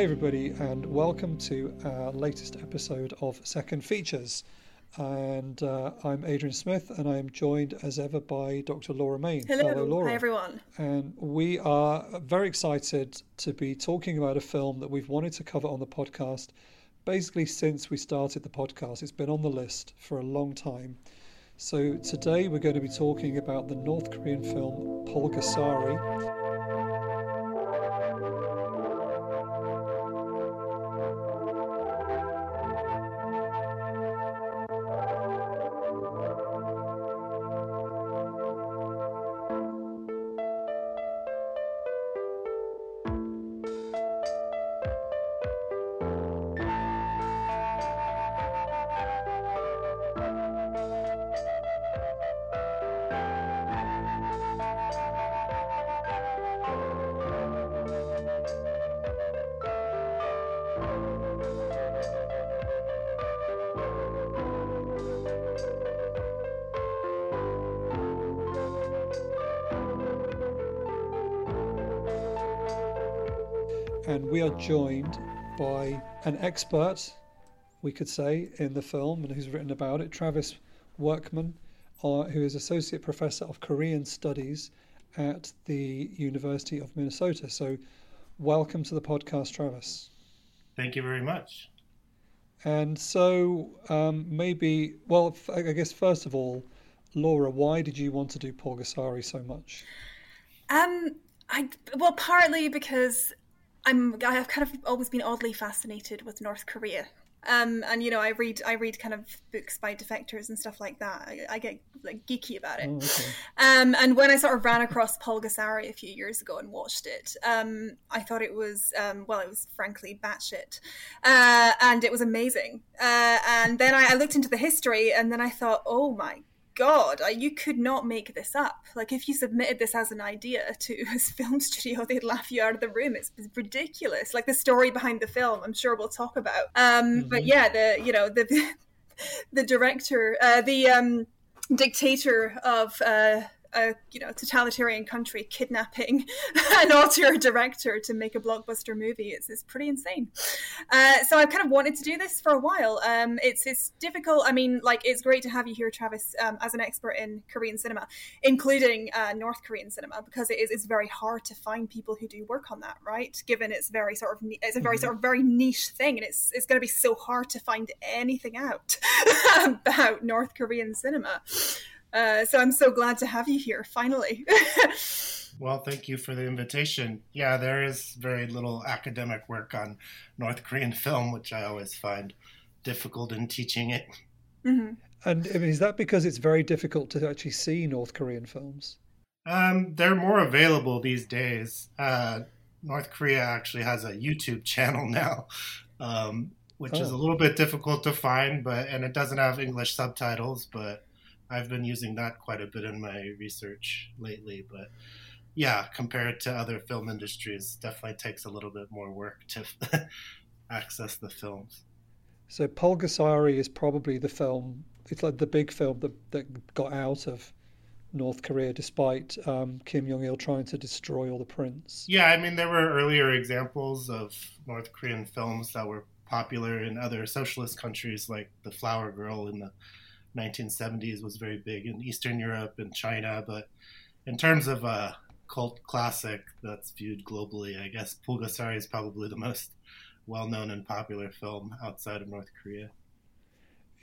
Hi, everybody, and welcome to our latest episode of Second Features. And uh, I'm Adrian Smith, and I'm joined as ever by Dr. Laura Main. Hello, Laura. Hi, everyone. And we are very excited to be talking about a film that we've wanted to cover on the podcast basically since we started the podcast. It's been on the list for a long time. So today we're going to be talking about the North Korean film Pulgasari. By an expert, we could say, in the film and who's written about it, Travis Workman, uh, who is Associate Professor of Korean Studies at the University of Minnesota. So, welcome to the podcast, Travis. Thank you very much. And so, um, maybe, well, I guess first of all, Laura, why did you want to do Pulgasari so much? Um, I well, partly because I'm I've kind of always been oddly fascinated with North Korea. Um, and you know, I read I read kind of books by defectors and stuff like that. I, I get like geeky about it. Oh, okay. um, and when I sort of ran across Pulgasari a few years ago and watched it, um, I thought it was um, well, it was frankly batshit, uh, and it was amazing. Uh, and then I, I looked into the history, and then I thought, oh my god, you could not make this up. Like, if you submitted this as an idea to a film studio, they'd laugh you out of the room. It's, ridiculous. Like the story behind the film, I'm sure we'll talk about. Um, mm-hmm. But yeah, the you know the the director, uh, the um, dictator of. Uh, a you know totalitarian country kidnapping an auteur director to make a blockbuster movie. It's, it's pretty insane. Uh, so i've kind of wanted to do this for a while. Um, it's it's difficult. I mean like it's great to have you here travis um, as an expert in korean cinema including uh, north korean cinema because it is it's very hard to find people who do work on that right? Given it's very sort of it's a very mm-hmm. sort of very niche thing and it's it's going to be so hard to find anything out about north korean cinema uh, so I'm so glad to have you here finally. well, thank you for the invitation. Yeah, there is very little academic work on North Korean film, which I always find difficult in teaching it. Mm-hmm. And I mean, is that because it's very difficult to actually see North Korean films? Um, they're more available these days. Uh, North Korea actually has a YouTube channel now, um, which oh. is a little bit difficult to find, but and it doesn't have English subtitles, but I've been using that quite a bit in my research lately, but yeah, compared to other film industries, definitely takes a little bit more work to access the films. So Pulgasari is probably the film. It's like the big film that that got out of North Korea, despite um, Kim Jong Il trying to destroy all the prints. Yeah, I mean there were earlier examples of North Korean films that were popular in other socialist countries, like The Flower Girl in the 1970s was very big in Eastern Europe and China, but in terms of a cult classic that's viewed globally, I guess Pulgasari is probably the most well-known and popular film outside of North Korea.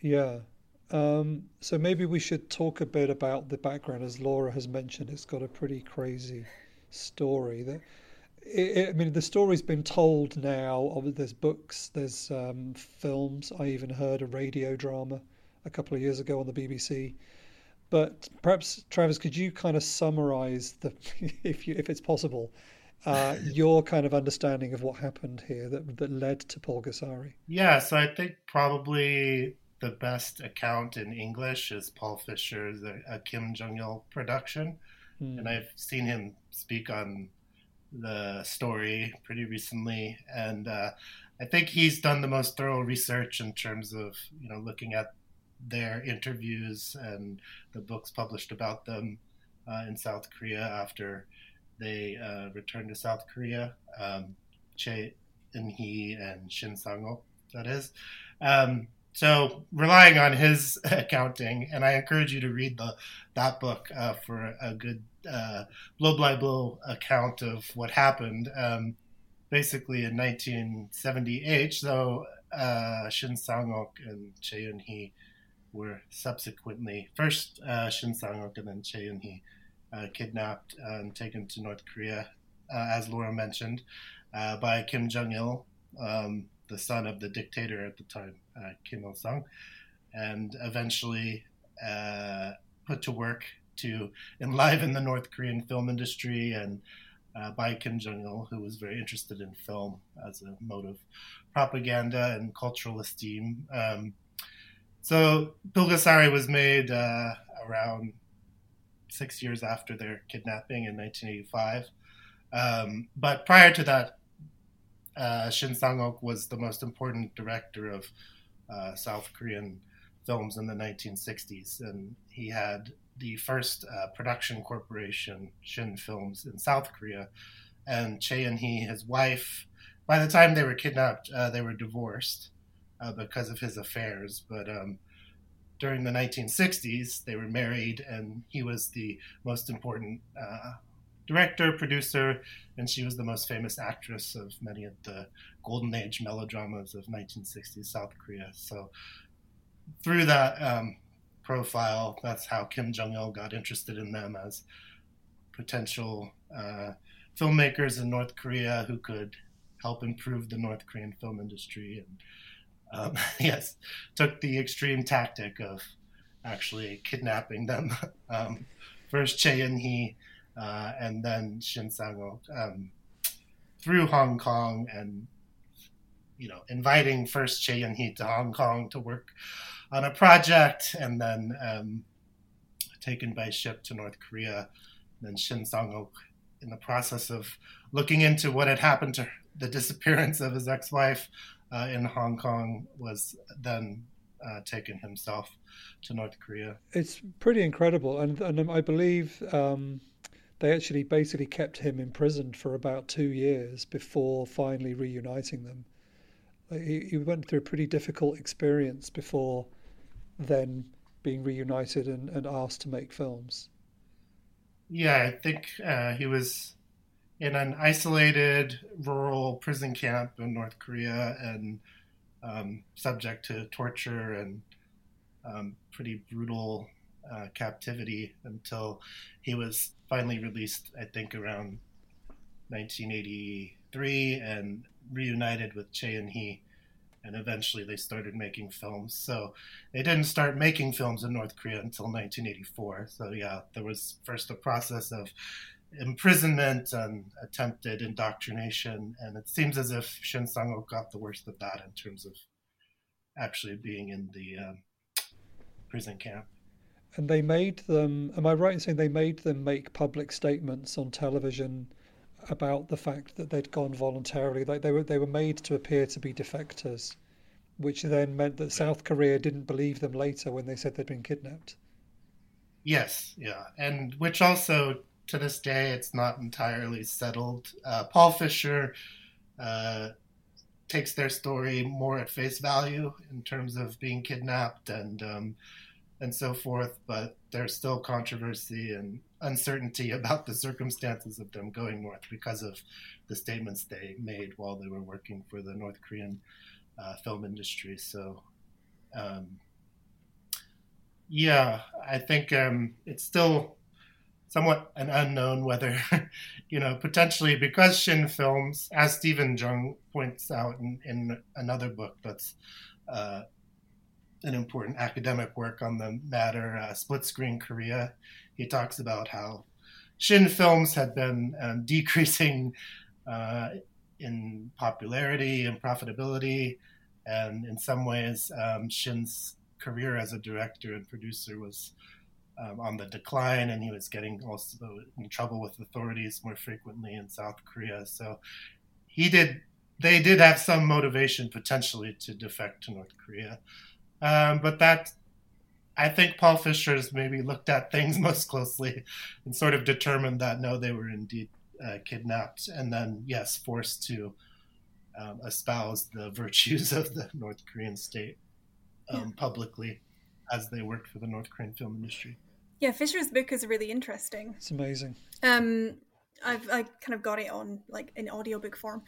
Yeah. Um, so maybe we should talk a bit about the background, as Laura has mentioned. It's got a pretty crazy story. That it, I mean, the story's been told now. There's books, there's um, films. I even heard a radio drama a couple of years ago on the BBC. But perhaps, Travis, could you kind of summarize the, if you, if it's possible, uh, your kind of understanding of what happened here that that led to Pulgasari? Yeah, so I think probably the best account in English is Paul Fischer's a, a Kim Jong Il production, hmm. and I've seen him speak on the story pretty recently, and uh, I think he's done the most thorough research in terms of you know looking at their interviews and the books published about them uh, in South Korea after they uh, returned to South Korea. Um, Choi In-hee and Shin Sang-ok, that is. Um, so relying on his accounting, and I encourage you to read the that book uh, for a good blow by blow account of what happened. Um, basically, in 1978, so uh, Shin Sang-ok and Choi In-hee were subsequently first uh, Shin Sang-ok and then Choi In-hee uh, kidnapped and taken to North Korea, uh, as Laura mentioned, uh, by Kim Jong Il, um, the son of the dictator at the time, uh, Kim Il Sung, and eventually put to work to enliven the North Korean film industry and uh, by Kim Jong il, who was very interested in film as a mode of propaganda and cultural esteem. Um, so Pulgasari was made uh, around six years after their kidnapping in 1985. Um, but prior to that, uh, Shin Sang-ok was the most important director of uh, South Korean films in the 1960s, and he had the first uh, production corporation, Shin Films, in South Korea. And Choi In-hee, his wife, by the time they were kidnapped, uh, they were divorced uh, because of his affairs. But um, during the 1960s, they were married, and he was the most important uh, director, producer, and she was the most famous actress of many of the golden age melodramas of 1960s South Korea. So through that um, profile, that's how Kim Jong Il got interested in them as potential uh, filmmakers in North Korea who could help improve the North Korean film industry. And um, yes, took the extreme tactic of actually kidnapping them. um, first Choi In-hee, uh, and then Shin Sang-ok um, through Hong Kong and you know inviting first Choi In-hee to Hong Kong to work on a project and then um, taken by ship to North Korea. And then Shin Sang-ok in the process of looking into what had happened to the disappearance of his ex-wife uh, in Hong Kong was then uh, taken himself to North Korea. It's pretty incredible, and and I believe um, they actually basically kept him imprisoned for about two years before finally reuniting them. He, he went through a pretty difficult experience before then being reunited and, and asked to make films. Yeah, I think uh, he was in an isolated rural prison camp in North Korea and um, subject to torture and um, pretty brutal uh, captivity until he was finally released, I think, around 1983 and reunited with Choi In-hee. And eventually they started making films. So they didn't start making films in North Korea until 1984. So, yeah, there was first a process of imprisonment and attempted indoctrination. And it seems as if Shin Sang-ok got the worst of that in terms of actually being in the um, prison camp and they made them. Am I right in saying they made them make public statements on television about the fact that they'd gone voluntarily? Like they were they were made to appear to be defectors, which then meant that South Korea didn't believe them later when they said they'd been kidnapped. Yes, yeah, and which also to this day it's not entirely settled. Uh, Paul Fischer. Uh, takes their story more at face value in terms of being kidnapped and um, and so forth, but there's still controversy and uncertainty about the circumstances of them going north because of the statements they made while they were working for the North Korean uh, film industry. So, um, yeah, I think um, it's still somewhat an unknown whether, you know, potentially because Shin Films, as Steven Chung points out in, in another book that's uh, an important academic work on the matter, uh, Split Screen Korea. He talks about how Shin films had been um, decreasing uh, in popularity and profitability, and in some ways, um, Shin's career as a director and producer was um, on the decline, and he was getting also in trouble with authorities more frequently in South Korea. So he did. They did have some motivation potentially to defect to North Korea. Um, but that, I think Paul Fischer has maybe looked at things most closely and sort of determined that no, they were indeed uh, kidnapped and then, yes, forced to um, espouse the virtues of the North Korean state um, yeah. publicly as they worked for the North Korean film industry. Yeah, Fischer's book is really interesting. It's amazing. Um, I've I kind of got it on like in audiobook form.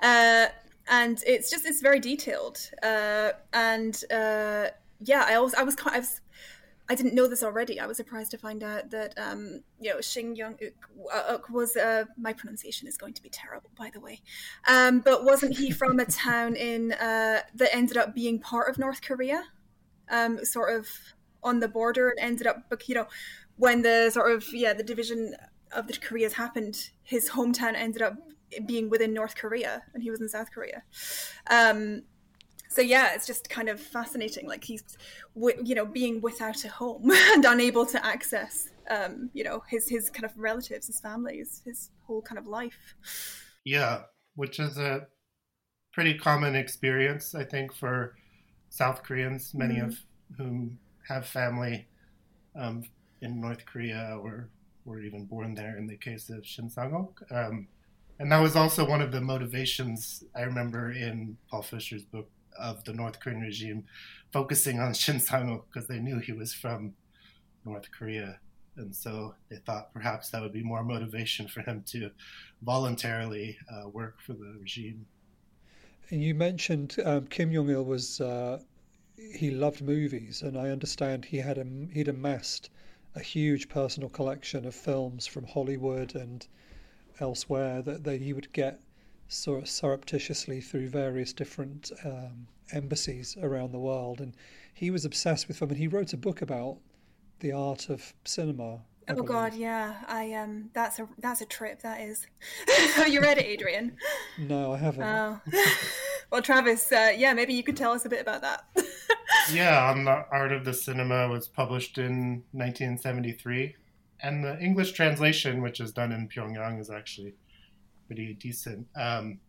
Uh, and it's just it's very detailed. Uh, and uh, yeah, I was I was I was I didn't know this already. I was surprised to find out that um, you know Shin Young Uk was uh, my pronunciation is going to be terrible, by the way. Um, but wasn't he from a town in uh, that ended up being part of North Korea, um, sort of on the border, and ended up, you know, when the sort of yeah the division of the Koreas happened, his hometown ended up being within North Korea, and he was in South Korea. Um, so yeah, it's just kind of fascinating. Like he's, you know, being without a home and unable to access, um, you know, his his kind of relatives, his families, his whole kind of life. Yeah, which is a pretty common experience, I think, for South Koreans, many mm-hmm. of whom have family um, in North Korea or were even born there in the case of Shin Sang-ok. Um, and that was also one of the motivations I remember in Paul Fischer's book of the North Korean regime, focusing on Shin Sang-ok because they knew he was from North Korea. And so they thought perhaps that would be more motivation for him to voluntarily uh, work for the regime. And you mentioned um, Kim Jong Il was uh, he loved movies, and I understand he had a, he'd amassed a huge personal collection of films from Hollywood and elsewhere that, that he would get sort of surreptitiously through various different um, embassies around the world. And he was obsessed with film, and he wrote a book about the art of cinema. I oh believe. God, yeah, I um, that's a that's a trip. That is. Have you read it, Adrian? no, I haven't. Oh. well, Travis, uh, yeah, maybe you could tell us a bit about that. yeah, on the Art of the Cinema was published in 1973, and the English translation, which is done in Pyongyang, is actually pretty decent. Um,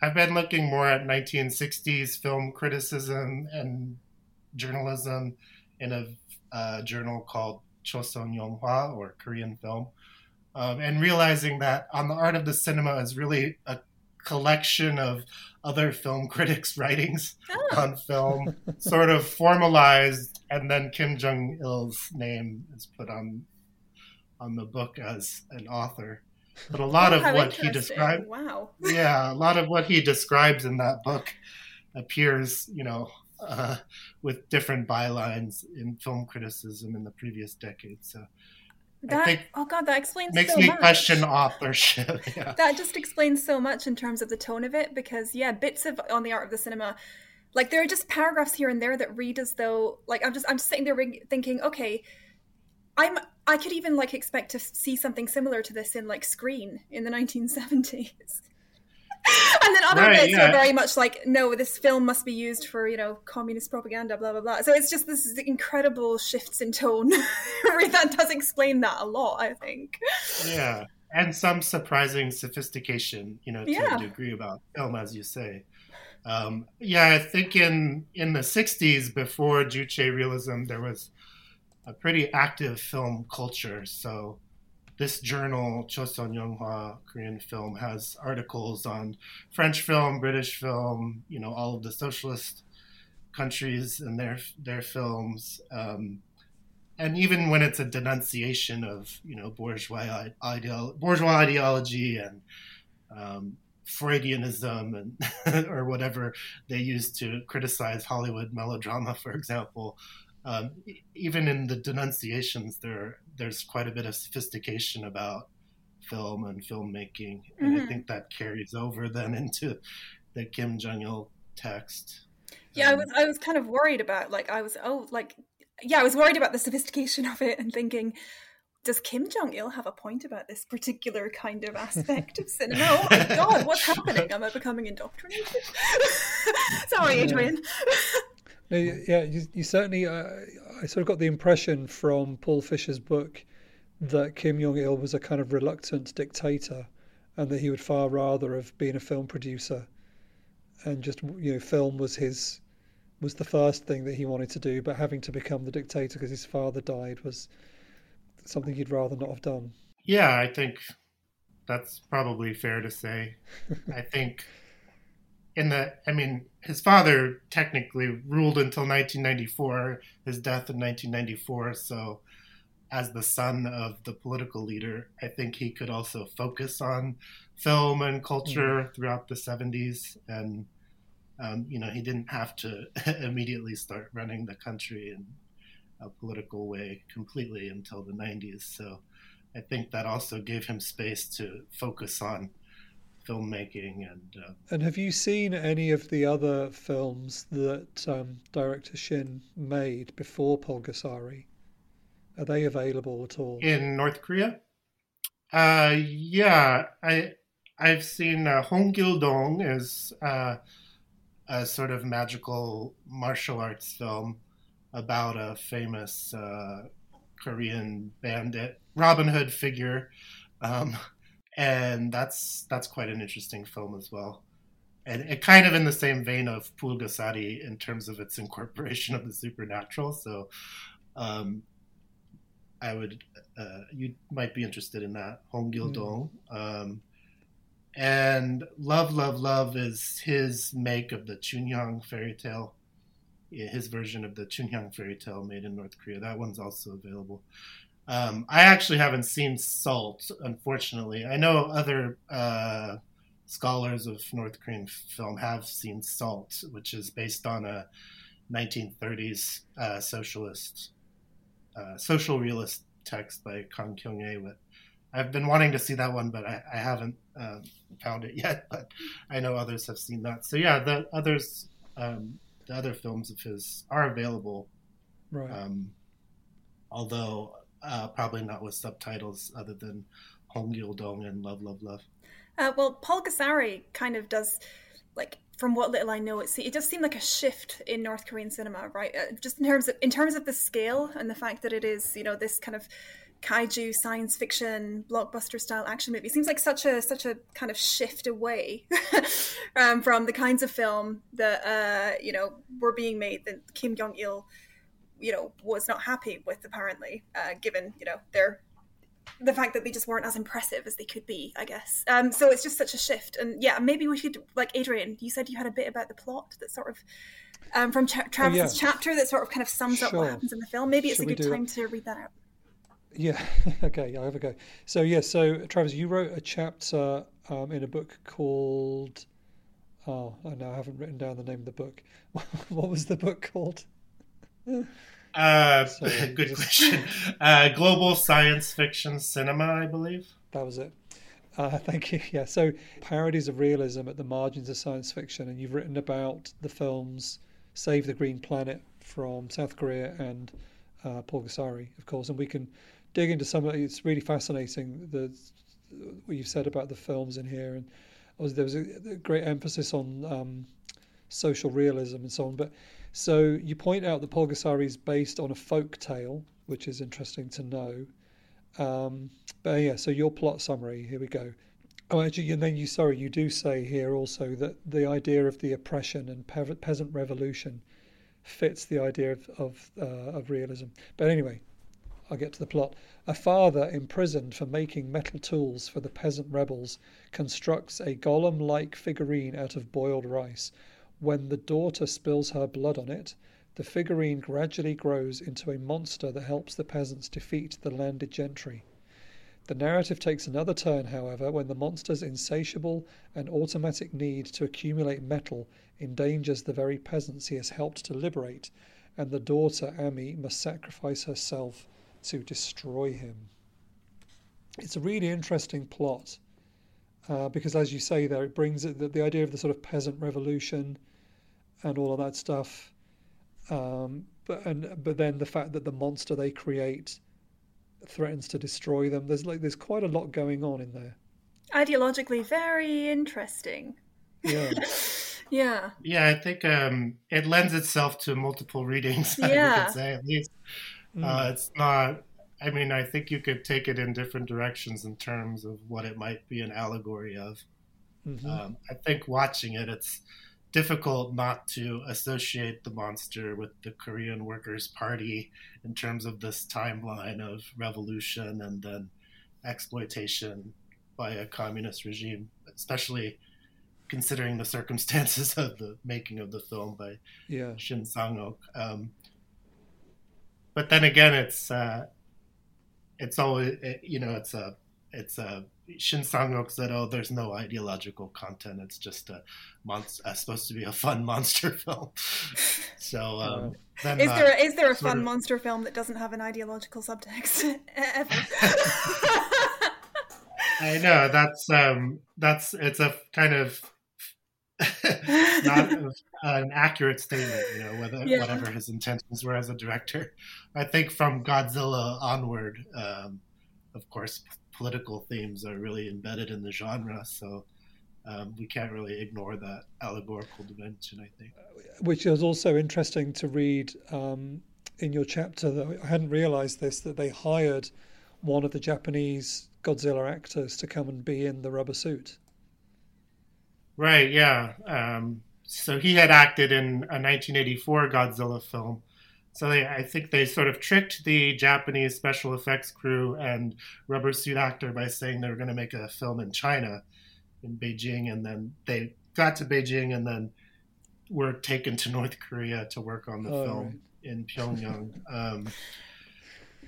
I've been looking more at 1960s film criticism and journalism in a uh, journal called Chosun Yonghwa or Korean Film, um, and realizing that on the art of the cinema is really a collection of other film critics' writings oh. on film, sort of formalized, and then Kim Jong Il's name is put on on the book as an author. But a lot oh, of what he describes, wow, yeah, a lot of what he describes in that book appears, you know, uh, with different bylines in film criticism in the previous decade. So that, I think oh god, that explains makes so me much. question authorship. yeah. That just explains so much in terms of the tone of it, because yeah, bits of on the art of the cinema, like there are just paragraphs here and there that read as though, like I'm just I'm just sitting there thinking, okay, I'm I could even like expect to see something similar to this in like Screen in the 1970s. and then other right, bits yeah. are very much like, no, this film must be used for, you know, communist propaganda, blah blah blah. So it's just this incredible shifts in tone. that does explain that a lot, I think. Yeah. And some surprising sophistication, you know, to yeah. a degree about film, as you say. Um, yeah, I think in in the '60s, before Juche realism, there was a pretty active film culture. So this journal, Chosun Yonghwa Korean Film, has articles on French film, British film, you know, all of the socialist countries and their their films. Um, and even when it's a denunciation of, you know, bourgeois, bourgeois ideology and um, Freudianism and or whatever they use to criticize Hollywood melodrama, for example, um, even in the denunciations, there there's quite a bit of sophistication about film and filmmaking, and mm-hmm. I think that carries over then into the Kim Jong Il text. Yeah, um, I was I was kind of worried about like I was oh like yeah I was worried about the sophistication of it and thinking does Kim Jong Il have a point about this particular kind of aspect of cinema? Oh my god, what's happening? Am I becoming indoctrinated? Sorry, Adrian. Yeah, you, you certainly. Uh, I sort of got the impression from Paul Fischer's book that Kim Jong Il was a kind of reluctant dictator, and that he would far rather have been a film producer, and just you know, film was his was the first thing that he wanted to do. But having to become the dictator because his father died was something he'd rather not have done. Yeah, I think that's probably fair to say. I think in the, I mean, his father technically ruled until 1994, his death in 1994. So, as the son of the political leader, I think he could also focus on film and culture mm. throughout the 70s. And, um, you know, he didn't have to immediately start running the country in a political way completely until the 90s. So I think that also gave him space to focus on filmmaking and. Uh, and have you seen any of the other films that um, director Shin made before Pulgasari? Are they available at all in North Korea? Uh, yeah, I I've seen uh, Hong Gil Dong is uh, a sort of magical martial arts film about a famous uh, Korean bandit Robin Hood figure, um, and that's that's quite an interesting film as well. And it kind of in the same vein of Pulgasari in terms of its incorporation of the supernatural. So, um, I would uh, you might be interested in that Hong Gil Dong. Mm. Um, and Love, Love, Love is his make of the Chunhyang fairy tale, his version of the Chunhyang fairy tale made in North Korea. That one's also available. Um, I actually haven't seen Salt, unfortunately. I know other uh, scholars of North Korean film have seen Salt, which is based on a 1930s uh, socialist, uh, social realist text by Kang Kyung-hae. I've been wanting to see that one, but I, I haven't um, found it yet. But I know others have seen that. So yeah, the others, um, the other films of his are available. Right. Um, although uh, probably not with subtitles other than Hong Gil Dong and Love, Love, Love. Uh, well, Pulgasari kind of does, like, from what little I know, it it does seem like a shift in North Korean cinema, right? Uh, just in terms of in terms of the scale and the fact that it is, you know, this kind of kaiju science fiction blockbuster style action movie. It seems like such a such a kind of shift away um, from the kinds of film that uh, you know were being made that Kim Jong Il, you know, was not happy with apparently, uh, given you know their the fact that they just weren't as impressive as they could be, I guess. Um, so it's just such a shift, and yeah, maybe we should like Adrian. You said you had a bit about the plot that sort of. Um, from Tra- Travis's oh, yeah. chapter that sort of kind of sums sure. up what happens in the film. Maybe it's Should a good time to read that out. Yeah. okay. I'll have a go. So yeah. So Travis, you wrote a chapter um, in a book called. Oh, I know I haven't written down the name of the book. what was the book called? Uh, good question. Uh, global science fiction cinema, I believe. That was it. Uh, thank you. Yeah. So parodies of realism at the margins of science fiction, and you've written about the films Save the Green Planet from South Korea and uh, Pulgasari, of course, and we can dig into some of it. It's really fascinating the what you've said about the films in here, and there was a, a great emphasis on um, social realism and so on. But so you point out that Pulgasari is based on a folk tale, which is interesting to know. Um, but yeah, so your plot summary. Here we go. Oh, actually, and then you sorry, you do say here also that the idea of the oppression and pe- peasant revolution fits the idea of of, uh, of realism. But anyway, I'll get to the plot. A father imprisoned for making metal tools for the peasant rebels constructs a golem like figurine out of boiled rice. When the daughter spills her blood on it, the figurine gradually grows into a monster that helps the peasants defeat the landed gentry. The narrative takes another turn, however, when the monster's insatiable and automatic need to accumulate metal endangers the very peasants he has helped to liberate, and the daughter, Ami, must sacrifice herself to destroy him. It's a really interesting plot uh, because, as you say there, it brings it, the, the, idea of the sort of peasant revolution and all of that stuff. Um, but and but then the fact that the monster they create threatens to destroy them. There's like there's quite a lot going on in there. Ideologically, very interesting. Yeah. yeah. Yeah, I think um, it lends itself to multiple readings. Yeah. I could say at least. Mm. Uh, it's not. I mean, I think you could take it in different directions in terms of what it might be an allegory of. Mm-hmm. Um, I think watching it, it's difficult not to associate the monster with the Korean Workers' Party in terms of this timeline of revolution and then exploitation by a communist regime, especially considering the circumstances of the making of the film by yeah. Shin Sang-ok. Um, but then again, it's uh, it's always it, you know it's a it's a Shin Sang-ok said, "Oh, there's no ideological content. It's just a monster. Uh, supposed to be a fun monster film." so, um, then, is uh, there is there a fun of... monster film that doesn't have an ideological subtext? I know that's um, that's it's a kind of not an accurate statement, you know, whether yeah. whatever his intentions were as a director. I think from Godzilla onward, um, of course, political themes are really embedded in the genre, so um, we can't really ignore that allegorical dimension. I think, which is also interesting to read um, in your chapter. That I hadn't realised this that they hired one of the Japanese Godzilla actors to come and be in the rubber suit. Right. Yeah. Um, so he had acted in a 1984 Godzilla film. So they, I think they sort of tricked the Japanese special effects crew and rubber suit actor by saying they were going to make a film in China, in Beijing, and then they got to Beijing and then were taken to North Korea to work on the oh, film right. in Pyongyang. um,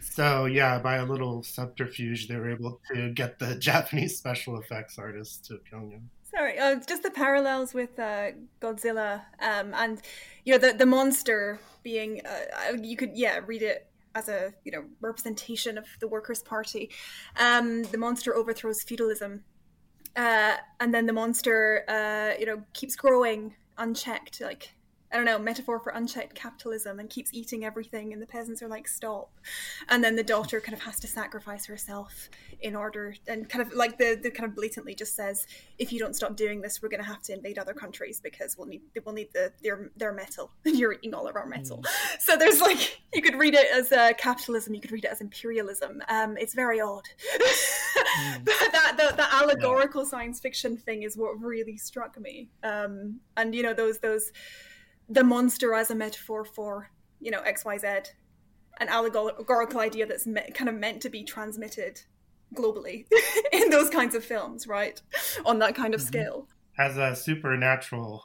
so yeah, by a little subterfuge, they were able to get the Japanese special effects artists to Pyongyang. Sorry, uh, just the parallels with uh, Godzilla um, and you know the the monster being uh, you could yeah read it as a you know representation of the Workers' Party. Um, the monster overthrows feudalism, uh, and then the monster uh, you know keeps growing unchecked, like I don't know, metaphor for unchecked capitalism and keeps eating everything, and the peasants are like, stop. And then the daughter kind of has to sacrifice herself in order, and kind of like the, the kind of blatantly just says, if you don't stop doing this, we're going to have to invade other countries because we'll need we'll need the their their metal. And you're eating all of our metal. Mm. So there's like you could read it as uh, capitalism, you could read it as imperialism. Um, it's very odd. mm. that the, allegorical yeah. science fiction thing is what really struck me. Um, and you know those those the monster as a metaphor for you know X Y Z, an allegorical idea that's me- kind of meant to be transmitted globally in those kinds of films, right? On that kind of mm-hmm. scale. As a supernatural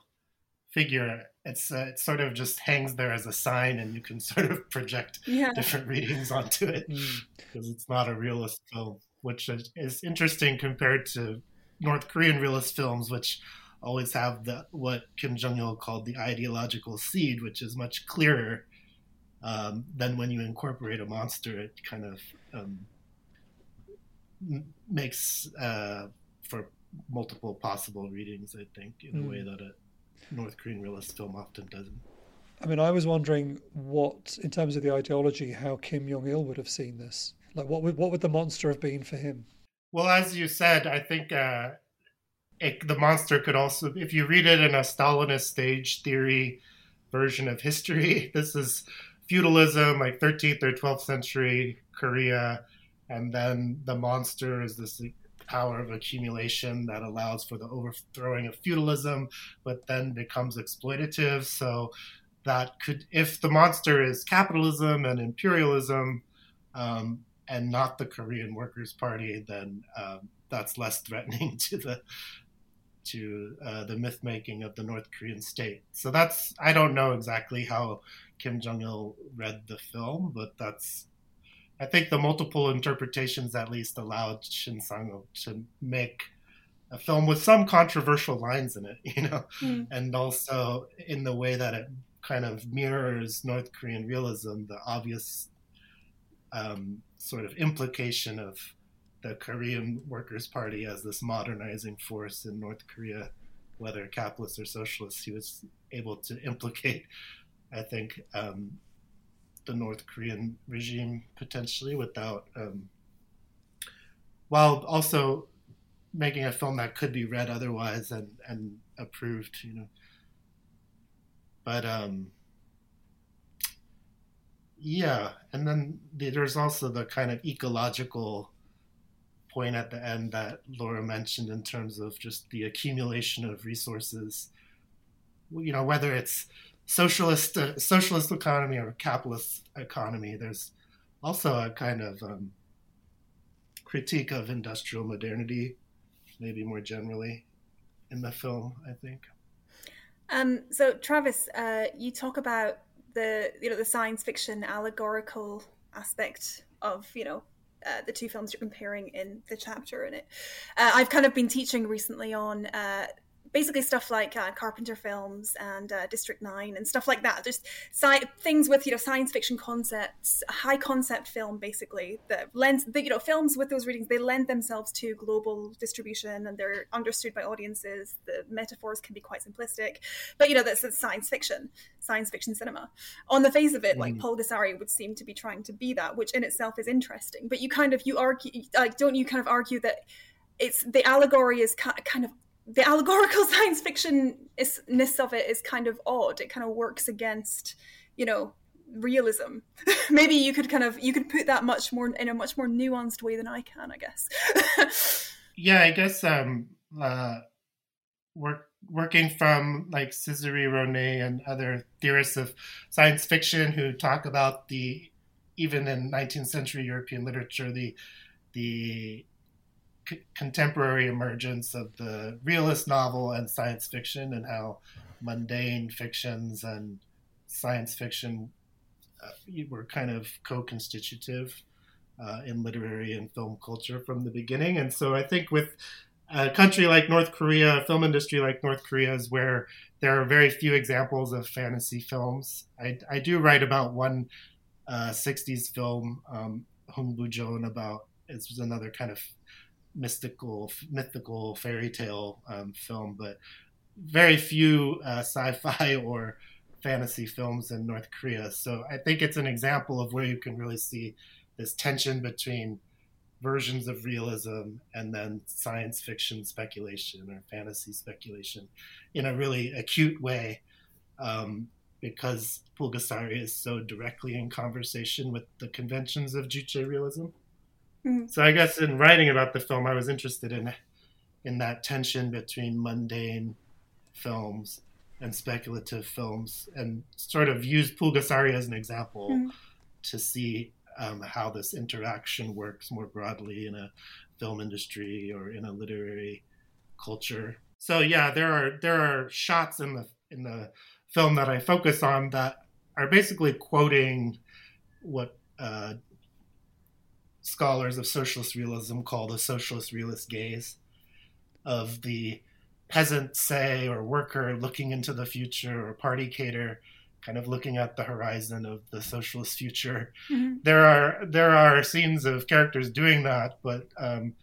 figure, it's uh, it sort of just hangs there as a sign, and you can sort of project yeah. different readings onto it because mm. it's not a realist film, which is interesting compared to North Korean realist films, which always have the what Kim Jong Il called the ideological seed, which is much clearer um, than when you incorporate a monster. It kind of um, makes uh, for multiple possible readings. I think in mm. a way that a North Korean realist film often doesn't. I mean, I was wondering what, in terms of the ideology, how Kim Jong Il would have seen this. Like, what would what would the monster have been for him? Well, as you said, I think uh, it, the monster could also, if you read it in a Stalinist stage theory version of history, this is feudalism, like 13th or 12th century Korea, and then the monster is this power of accumulation that allows for the overthrowing of feudalism, but then becomes exploitative. So that could, if the monster is capitalism and imperialism, um, and not the Korean Workers' Party, then um, that's less threatening to the to uh, the myth making of the North Korean state. So that's I don't know exactly how Kim Jong Il read the film, but that's I think the multiple interpretations at least allowed Shin Sang to make a film with some controversial lines in it, you know, mm. and also in the way that it kind of mirrors North Korean realism, the obvious um, sort of implication of the Korean Workers' Party as this modernizing force in North Korea, whether capitalist or socialist. He was able to implicate, I think, um, the North Korean regime potentially without, um, while also making a film that could be read otherwise and, and approved, you know. But um, yeah, and then there's also the kind of ecological point at the end that Laura mentioned in terms of just the accumulation of resources. You know, whether it's socialist uh, socialist economy or capitalist economy, there's also a kind of um, critique of industrial modernity, maybe more generally, in the film. I think. Um, so Travis, uh, you talk about the you know the science fiction allegorical aspect of you know uh, the two films you're comparing in the chapter in it. Uh, I've kind of been teaching recently on uh, basically stuff like uh, Carpenter films and uh, District Nine and stuff like that. Just sci- things with you know science fiction concepts, high concept film basically that lends the, you know films with those readings they lend themselves to global distribution and they're understood by audiences. The metaphors can be quite simplistic, but you know that's, that's science fiction, science fiction cinema. On the face of it, mm. like Pulgasari would seem to be trying to be that, which in itself is interesting. But you kind of you argue like don't you kind of argue that it's the allegory is kind of the allegorical science fictionness of it is kind of odd. It kind of works against, you know, realism. Maybe you could kind of you could put that much more in a much more nuanced way than I can, I guess. yeah, I guess um uh work working from like Csicsery-Ronay and other theorists of science fiction who talk about the even in 19th century European literature the the c- contemporary emergence of the realist novel and science fiction, and how mundane fictions and science fiction uh, were kind of co-constitutive uh, in literary and film culture from the beginning. And so I think with a country like North Korea, a film industry like North Korea, is where there are very few examples of fantasy films. I, I do write about one uh, 60s film, um, Hong about it was another kind of mystical, mythical fairy tale um, film, but very few uh, sci-fi or fantasy films in North Korea. So I think it's an example of where you can really see this tension between versions of realism and then science fiction speculation or fantasy speculation in a really acute way um, because Pulgasari is so directly in conversation with the conventions of Juche realism. Mm-hmm. So I guess in writing about the film, I was interested in in that tension between mundane films and speculative films, and sort of used Pulgasari as an example mm-hmm. to see um, how this interaction works more broadly in a film industry or in a literary culture. So yeah, there are there are shots in the in the film that I focus on that are basically quoting what uh, scholars of socialist realism call the socialist realist gaze of the peasant, say, or worker looking into the future, or party cadre kind of looking at the horizon of the socialist future. Mm-hmm. There are there are scenes of characters doing that, but um,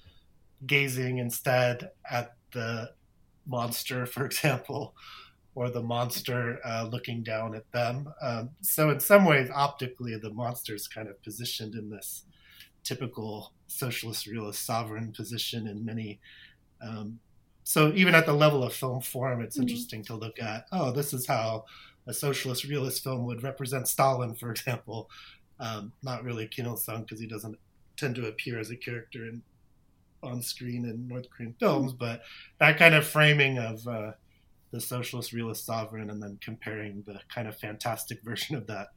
gazing instead at the monster, for example, or the monster uh, looking down at them. Um, so in some ways, optically, the monster is kind of positioned in this typical socialist realist sovereign position in many um, so even at the level of film form it's mm-hmm. interesting to look at oh this is how a socialist realist film would represent stalin for example um, not really kim il-sung because he doesn't tend to appear as a character in, on screen in north korean films but that kind of framing of uh, the socialist realist sovereign and then comparing the kind of fantastic version of that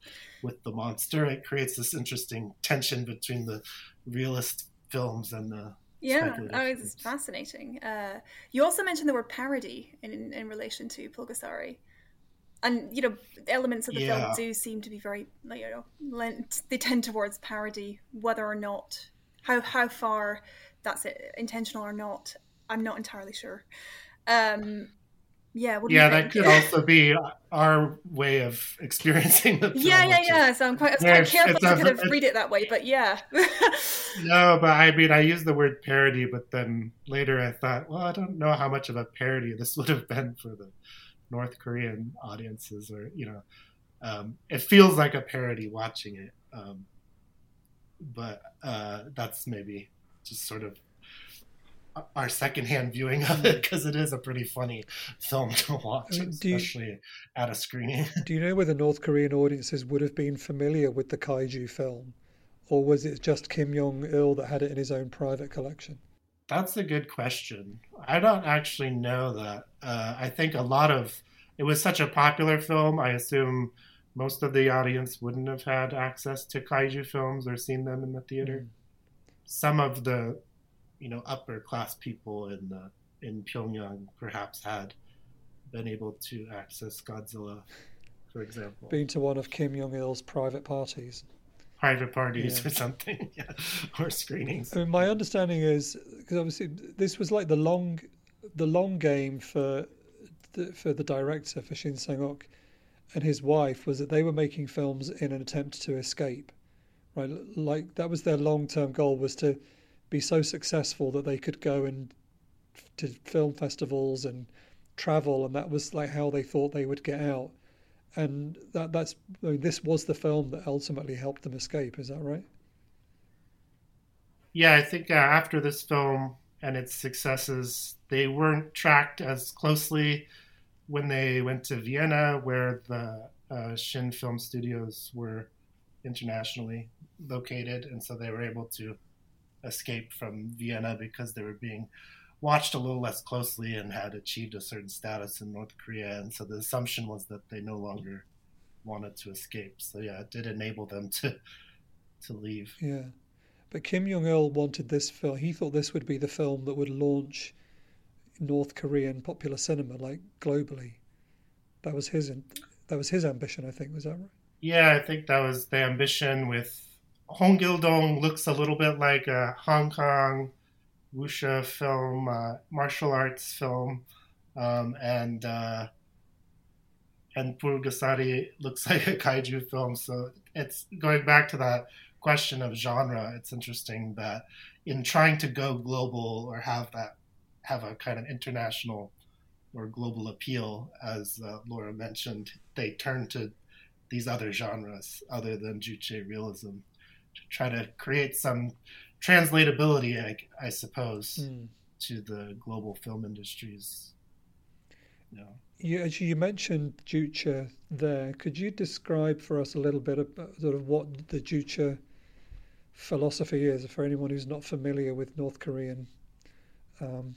with the monster it creates this interesting tension between the realist films and the yeah oh, it's fascinating. Uh, you also mentioned the word parody in, in relation to pulgasari. And you know elements of the yeah. film do seem to be very you know lent, they tend towards parody whether or not how how far that's intentional or not i'm not entirely sure. Um, yeah. yeah, that could also be our way of experiencing the film. Yeah, yeah, yeah. So I'm quite, quite careful to kind of read it that way, but yeah. no, but I mean, I used the word parody, but then later I thought, well, I don't know how much of a parody this would have been for the North Korean audiences, or you know, um, it feels like a parody watching it. Um, but uh, that's maybe just sort of our secondhand viewing of it because it is a pretty funny film to watch, especially you, at a screening. Do you know whether North Korean audiences would have been familiar with the kaiju film, or was it just Kim Jong Il that had it in his own private collection? That's a good question. I don't actually know that. Uh, I think a lot of it was such a popular film. I assume most of the audience wouldn't have had access to kaiju films or seen them in the theater. Mm. Some of the you know upper class people in the in Pyongyang perhaps had been able to access Godzilla, for example. Been to one of Kim Jong Il's private parties. Private parties yeah. or something, yeah, or screenings. I mean, my understanding is because obviously this was like the long, the long game for, the, for the director for Shin Sang-ok and his wife was that they were making films in an attempt to escape, right? Like that was their long-term goal was to be so successful that they could go and to film festivals and travel, and that was like how they thought they would get out. And that that's I mean, this was the film that ultimately helped them escape. Is that right? Yeah, I think uh, after this film and its successes, they weren't tracked as closely when they went to Vienna, where the uh, Shin Film Studios were internationally located, and so they were able to escape from Vienna because they were being watched a little less closely and had achieved a certain status in North Korea. And so the assumption was that they no longer wanted to escape. So yeah, it did enable them to to leave. Yeah. But Kim Jong Il wanted this film. He thought this would be the film that would launch North Korean popular cinema, like globally. That was his. That was his ambition. I think was that right? Yeah, I think that was the ambition. With Hong Gil Dong looks a little bit like a Hong Kong wuxia film, uh, martial arts film, um, and uh, and Pulgasari looks like a kaiju film. So it's going back to that question of genre. It's interesting that in trying to go global or have that have a kind of international or global appeal, as uh, Laura mentioned, they turn to these other genres other than Juche realism try to create some translatability, I, I suppose, mm. to the global film industries. You, know. you actually you mentioned Juche there. Could you describe for us a little bit about sort of what the Juche philosophy is for anyone who's not familiar with North Korean um,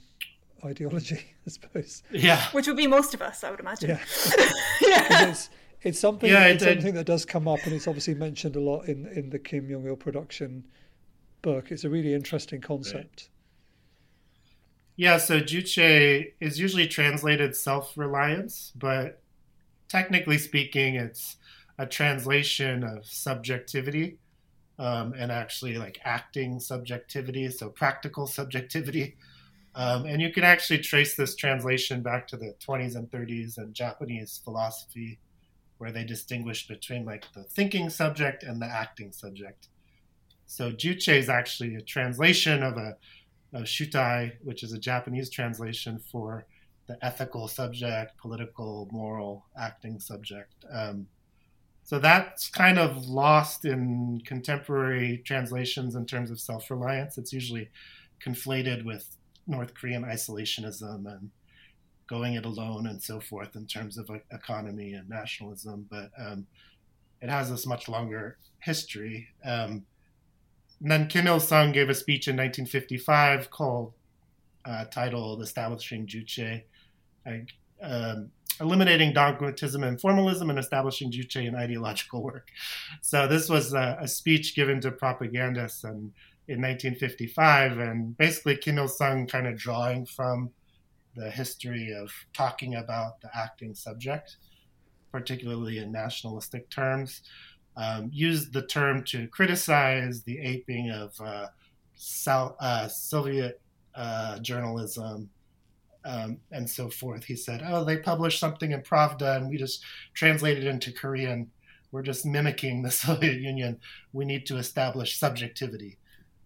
ideology, I suppose. Yeah, which would be most of us, I would imagine. Yeah, yeah. It's, it's something. Yeah, it's something that does come up, and it's obviously mentioned a lot in in the Kim Jong Il production book. It's a really interesting concept. Right. Yeah, so Juche is usually translated self reliance, but technically speaking, it's a translation of subjectivity um, and actually like acting subjectivity, so practical subjectivity. Um, and you can actually trace this translation back to the 20s and 30s and Japanese philosophy, where they distinguish between like the thinking subject and the acting subject. So Juche is actually a translation of a, a shutai, which is a Japanese translation for the ethical subject, political, moral, acting subject. Um, so that's kind of lost in contemporary translations in terms of self reliance. It's usually conflated with North Korean isolationism and going it alone and so forth in terms of economy and nationalism. But um, it has this much longer history. Um, and then Kim Il sung gave a speech in 1955 called, uh, titled Establishing Juche, um, Eliminating Dogmatism and Formalism and Establishing Juche in Ideological Work. So this was a, a speech given to propagandists and, in 1955. And basically, Kim Il sung kind of drawing from the history of talking about the acting subject, particularly in nationalistic terms um, used the term to criticize the aping of uh, South, uh, Soviet uh, journalism um, and so forth. He said, "Oh, they published something in Pravda, and we just translated it into Korean. We're just mimicking the Soviet Union. We need to establish subjectivity."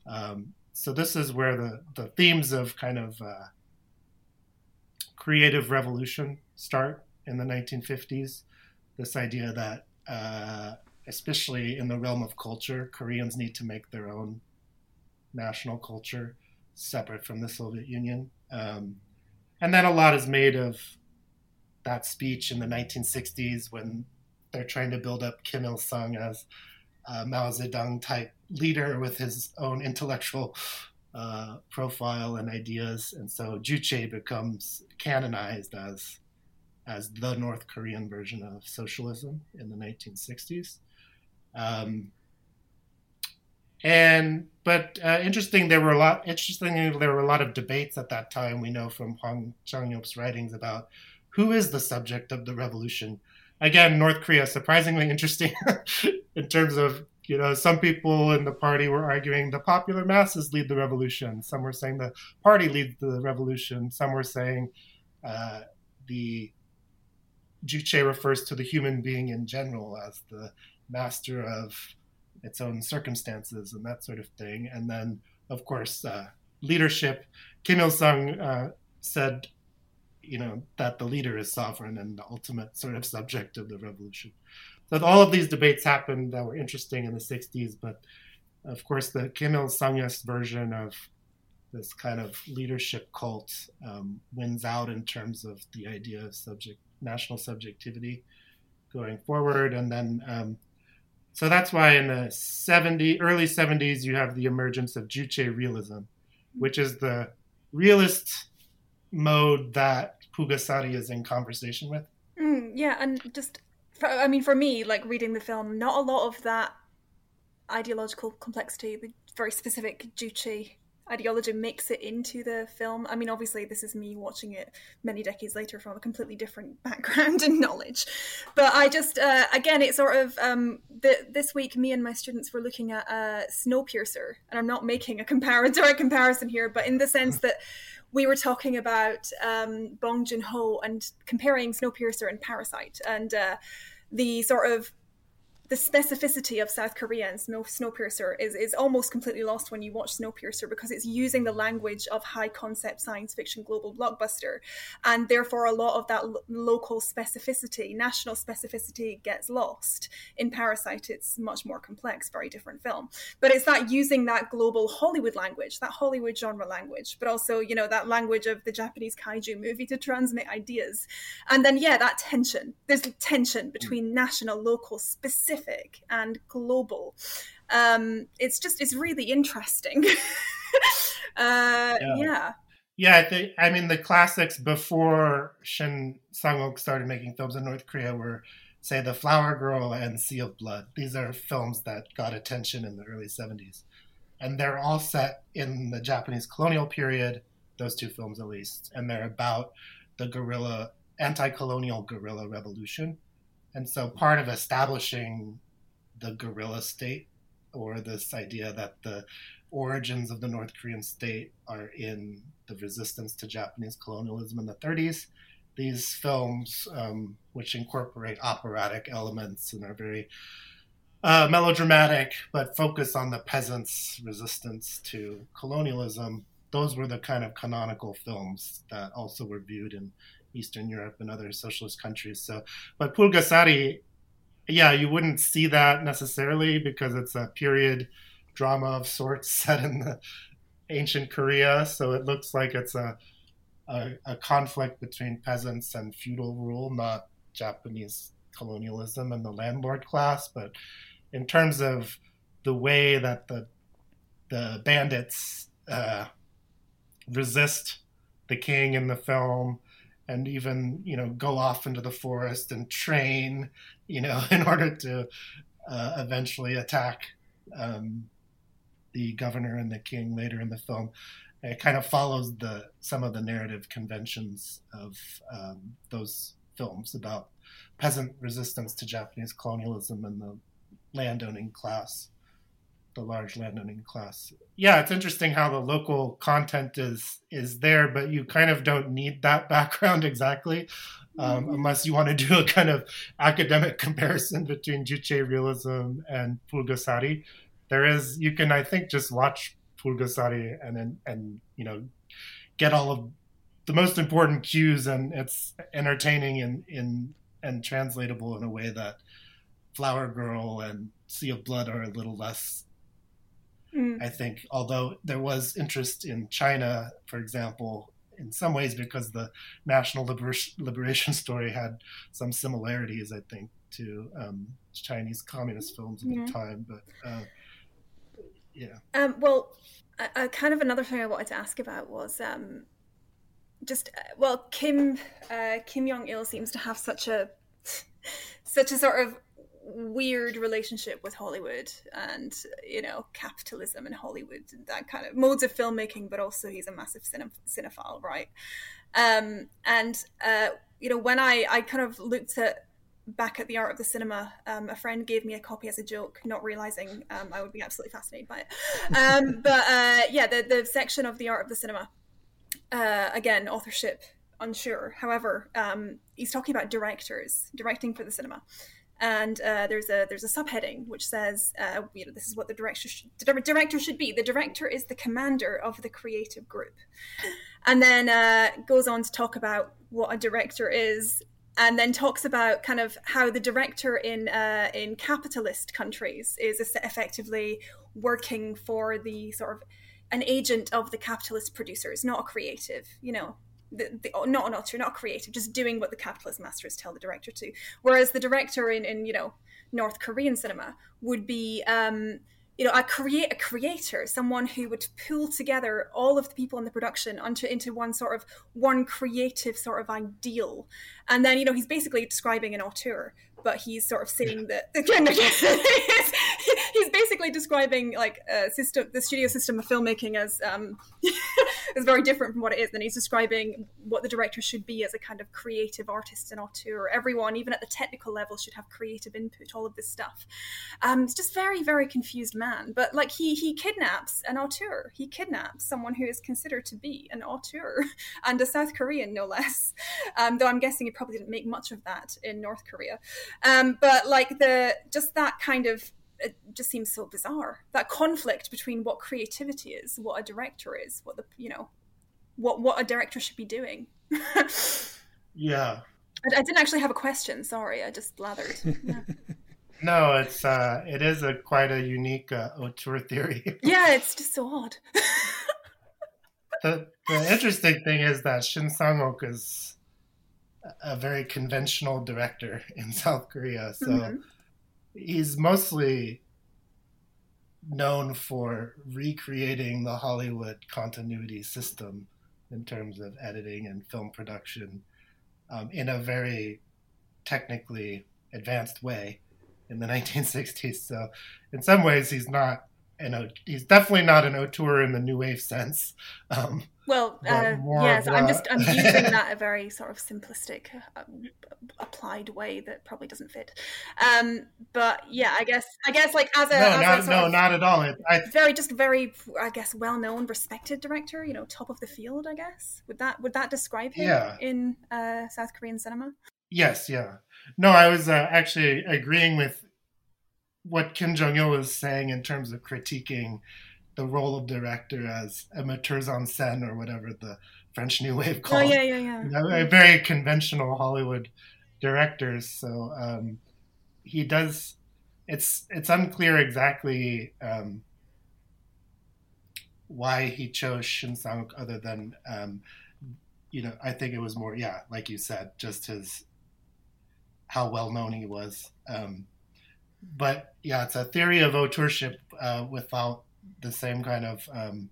Um, so this is where the the themes of kind of uh, creative revolution start in the 1950s. This idea that uh, especially in the realm of culture, Koreans need to make their own national culture separate from the Soviet Union. Um, and then a lot is made of that speech in the 1960s when they're trying to build up Kim Il sung as a Mao Zedong type leader with his own intellectual uh, profile and ideas. And so Juche becomes canonized as as the North Korean version of socialism in the 1960s. Um, and but uh, interesting, there were a lot. Interestingly, there were a lot of debates at that time. We know from Hwang Chang-yop's writings about who is the subject of the revolution. Again, North Korea, surprisingly interesting in terms of you know some people in the party were arguing the popular masses lead the revolution. Some were saying the party leads the revolution. Some were saying uh, the Juche refers to the human being in general as the master of its own circumstances and that sort of thing. And then, of course, uh, leadership. Kim Il Sung uh, said, you know, that the leader is sovereign and the ultimate sort of subject of the revolution. So all of these debates happened that were interesting in the 60s, but of course, the Kim Il Sungist version of this kind of leadership cult um, wins out in terms of the idea of subject national subjectivity going forward, and then um, so that's why in the 70 early 70s you have the emergence of Juche realism, which is the realist mode that Pulgasari is in conversation with. Mm, yeah, and just for, I mean for me like reading the film not a lot of that ideological complexity the very specific Juche ideology makes it into the film. I mean, obviously, this is me watching it many decades later from a completely different background and knowledge. But I just, uh, again, it's sort of um, the, this week, me and my students were looking at uh, Snowpiercer, and I'm not making a comparison here, but in the sense that we were talking about um, Bong Joon Ho and comparing Snowpiercer and Parasite, and uh, the sort of the specificity of South Korea and Snow, Snowpiercer is, is almost completely lost when you watch Snowpiercer because it's using the language of high concept science fiction global blockbuster. And therefore, a lot of that lo- local specificity, national specificity, gets lost. In Parasite, it's much more complex, very different film. But it's that using that global Hollywood language, that Hollywood genre language, but also, you know, that language of the Japanese kaiju movie to transmit ideas. And then, yeah, that tension. There's tension between national, local, specific and global. Um, it's just it's really interesting. uh, yeah. yeah. Yeah, I, I mean the classics before Shin Sang-ok started making films in North Korea were, say, The Flower Girl and Sea of Blood. These are films that got attention in the early '70s, and they're all set in the Japanese colonial period. Those two films, at least, and they're about the guerrilla, anti-colonial guerrilla revolution. And so part of establishing the guerrilla state or this idea that the origins of the North Korean state are in the resistance to Japanese colonialism in the 30s. These films, um, which incorporate operatic elements and are very uh, melodramatic, but focus on the peasants' resistance to colonialism, those were the kind of canonical films that also were viewed in Eastern Europe and other socialist countries. So, but Pulgasari, yeah, you wouldn't see that necessarily because it's a period drama of sorts set in the ancient Korea. So it looks like it's a, a, a conflict between peasants and feudal rule, not Japanese colonialism and the landlord class. But in terms of the way that the the bandits uh, resist the king in the film and even you know go off into the forest and train you know in order to uh, eventually attack um, the governor and the king later in the film. It kind of follows the some of the narrative conventions of um, those films about peasant resistance to Japanese colonialism and the landowning class the large landowning class. Yeah, it's interesting how the local content is is there, but you kind of don't need that background exactly, um, mm-hmm. unless you want to do a kind of academic comparison between Juche realism and Pulgasari. There is you can I think just watch Pulgasari and then and you know get all of the most important cues and it's entertaining in in and translatable in a way that Flower Girl and Sea of Blood are a little less Mm. I think, although there was interest in China, for example, in some ways because the national liber- liberation story had some similarities, I think, to um, Chinese communist films at yeah. the time. But uh, yeah. Um, well, uh, kind of another thing I wanted to ask about was um, just uh, well, Kim uh, Kim Jong Il seems to have such a such a sort of weird relationship with Hollywood and you know capitalism and Hollywood and that kind of modes of filmmaking, but also he's a massive cine- cinephile, right? Um, and uh, you know when I I kind of looked at back at the art of the cinema, um, a friend gave me a copy as a joke, not realizing um, I would be absolutely fascinated by it. Um, but uh, yeah, the the section of the art of the cinema, uh, again, authorship unsure. However, um, he's talking about directors directing for the cinema, and uh, there's a there's a subheading which says, uh, you know, this is what the director should, the director should be. The director is the commander of the creative group, and then uh, goes on to talk about what a director is and then talks about kind of how the director in uh, in capitalist countries is effectively working for the sort of an agent of the capitalist producers, not a creative. You know, the, the, not an author, not a creative, just doing what the capitalist masters tell the director to. Whereas the director in, in you know North Korean cinema would be um, you know, a create a creator, someone who would pull together all of the people in the production onto into one sort of one creative sort of ideal. And then, you know, he's basically describing an auteur, but he's sort of saying that he's basically describing like a system, the studio system of filmmaking as um, is very different from what it is. And he's describing what the director should be as a kind of creative artist and auteur. Everyone, even at the technical level, should have creative input. All of this stuff. Um, it's just very, very confused man. But like he he kidnaps an auteur. He kidnaps someone who is considered to be an auteur and a South Korean, no less. Um, though I'm guessing he probably didn't make much of that in North Korea. Um, but like the just that kind of it just seems so bizarre. That conflict between what creativity is, what a director is, what the you know, what what a director should be doing. yeah. I, I, didn't actually have a question. Sorry, I just blathered. Yeah. no, it's uh, it is a quite a unique uh, auteur theory. yeah, it's just so odd. the the interesting thing is that Shin Sang-ok is a very conventional director in South Korea. So mm-hmm. He's mostly known for recreating the Hollywood continuity system in terms of editing and film production um, in a very technically advanced way in the 1960s. So, in some ways, he's not an he's definitely not an auteur in the new wave sense. Um, well, uh, yes, I'm just I'm using that a very sort of simplistic, uh, applied way that probably doesn't fit. Um, but yeah, I guess I guess like as a no, as not, no, not at all. I, very just very I guess well known, respected director. You know, top of the field. I guess would that would that describe him yeah. in uh, South Korean cinema? Yes, yeah. No, I was uh, actually agreeing with what Kim Jong Il was saying in terms of critiquing the role of director as amateurs en scène or whatever the French New Wave called. Oh yeah, yeah, yeah. You know, very conventional Hollywood directors. So um, he does. It's it's unclear exactly um, why he chose Shin Sang other than um, you know I think it was more yeah like you said just his how well known he was. Um, but yeah, it's a theory of auteurship uh, without the same kind of um,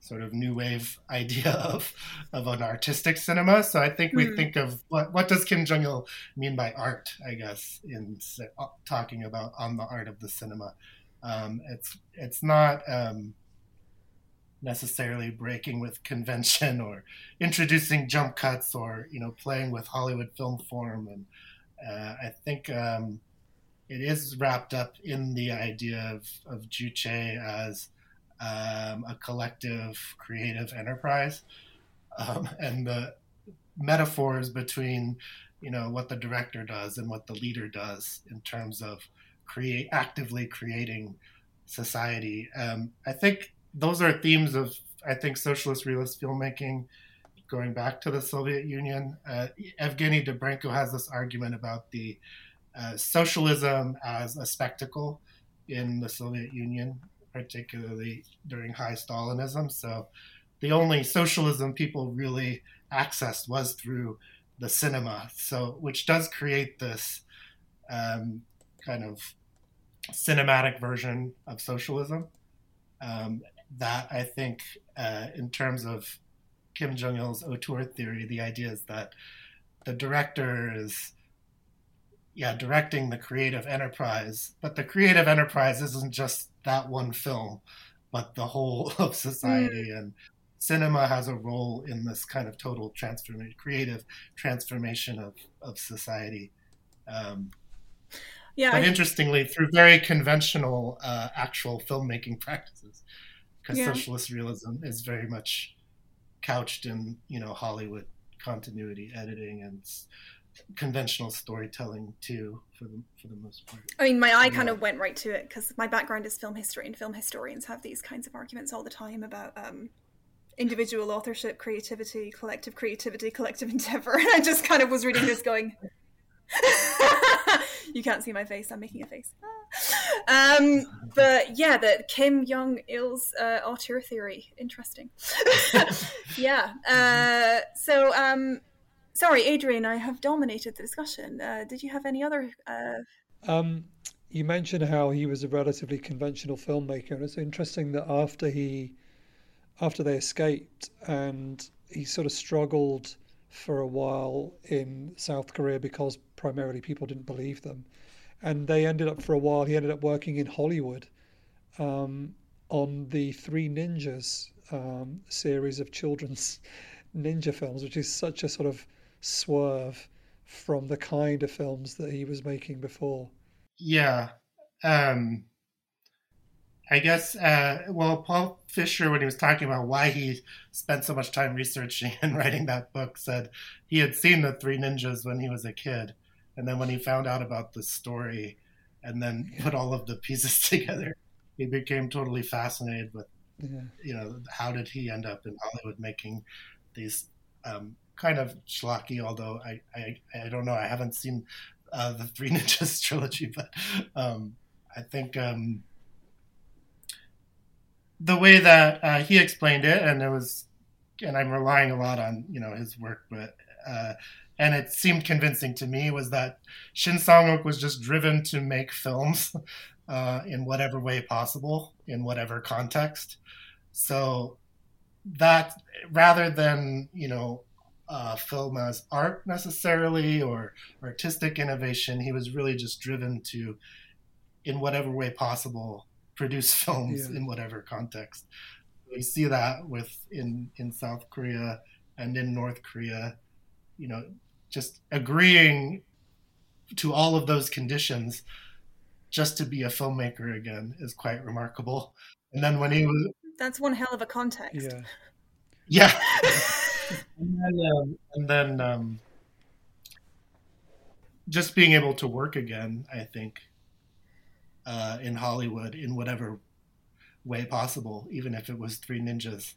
sort of new wave idea of of an artistic cinema. So I think we mm. think of what what does Kim Jong Il mean by art? I guess in uh, talking about on the art of the cinema, um, it's it's not. Um, necessarily breaking with convention or introducing jump cuts or you know playing with Hollywood film form and uh, I think um, it is wrapped up in the idea of, of Juche as um, a collective creative enterprise. Um, and the metaphors between, you know, what the director does and what the leader does in terms of create actively creating society. Um, I think those are themes of, I think, socialist realist filmmaking going back to the Soviet Union. Uh, Evgeny Dobrenko has this argument about the uh, socialism as a spectacle in the Soviet Union, particularly during high Stalinism. So the only socialism people really accessed was through the cinema. So which does create this um, kind of cinematic version of socialism. Um, that I think, uh, in terms of Kim Jong Il's auteur theory, the idea is that the director is yeah, directing the creative enterprise. But the creative enterprise isn't just that one film, but the whole of society. Mm. And cinema has a role in this kind of total transformation, creative transformation of, of society. Um, yeah, but I, interestingly, through very conventional uh, actual filmmaking practices, because yeah. socialist realism is very much couched in you know Hollywood continuity editing and conventional storytelling too for the for the most part. I mean my eye yeah. kind of went right to it because my background is film history and film historians have these kinds of arguments all the time about um, individual authorship creativity collective creativity collective endeavor and i just kind of was reading this going you can't see my face i'm making a face. Um, but yeah the kim jong il's uh, auteur theory interesting. Yeah uh, so um Sorry, Adrian, I have dominated the discussion. Uh, did you have any other? Uh... Um, you mentioned how he was a relatively conventional filmmaker, and it's interesting that after he, after they escaped, and he sort of struggled for a while in South Korea because primarily people didn't believe them, and they ended up for a while. He ended up working in Hollywood, um, on the Three Ninjas um, series of children's ninja films, which is such a sort of swerve from the kind of films that he was making before. Yeah. Um, I guess, uh, well, Paul Fischer, when he was talking about why he spent so much time researching and writing that book, said he had seen the Three Ninjas when he was a kid. And then when he found out about the story and then put all of the pieces together, he became totally fascinated with, yeah. you know, how did he end up in Hollywood making these um, kind of schlocky, although I, I, I don't know. I haven't seen uh, the Three Ninjas trilogy, but um, I think um, the way that uh, he explained it, and it was, and I'm relying a lot on you know his work, but uh, and it seemed convincing to me was that Shin Sang-ok was just driven to make films uh, in whatever way possible, in whatever context. So that rather than you know uh, film as art necessarily or artistic innovation. He was really just driven to, in whatever way possible, produce films yeah. in whatever context. We see that with in in South Korea and in North Korea, you know, just agreeing to all of those conditions just to be a filmmaker again is quite remarkable. And then when he was That's one hell of a context. Yeah. Yeah. and then, um, and then um, just being able to work again, I think, uh, in Hollywood in whatever way possible, even if it was Three Ninjas,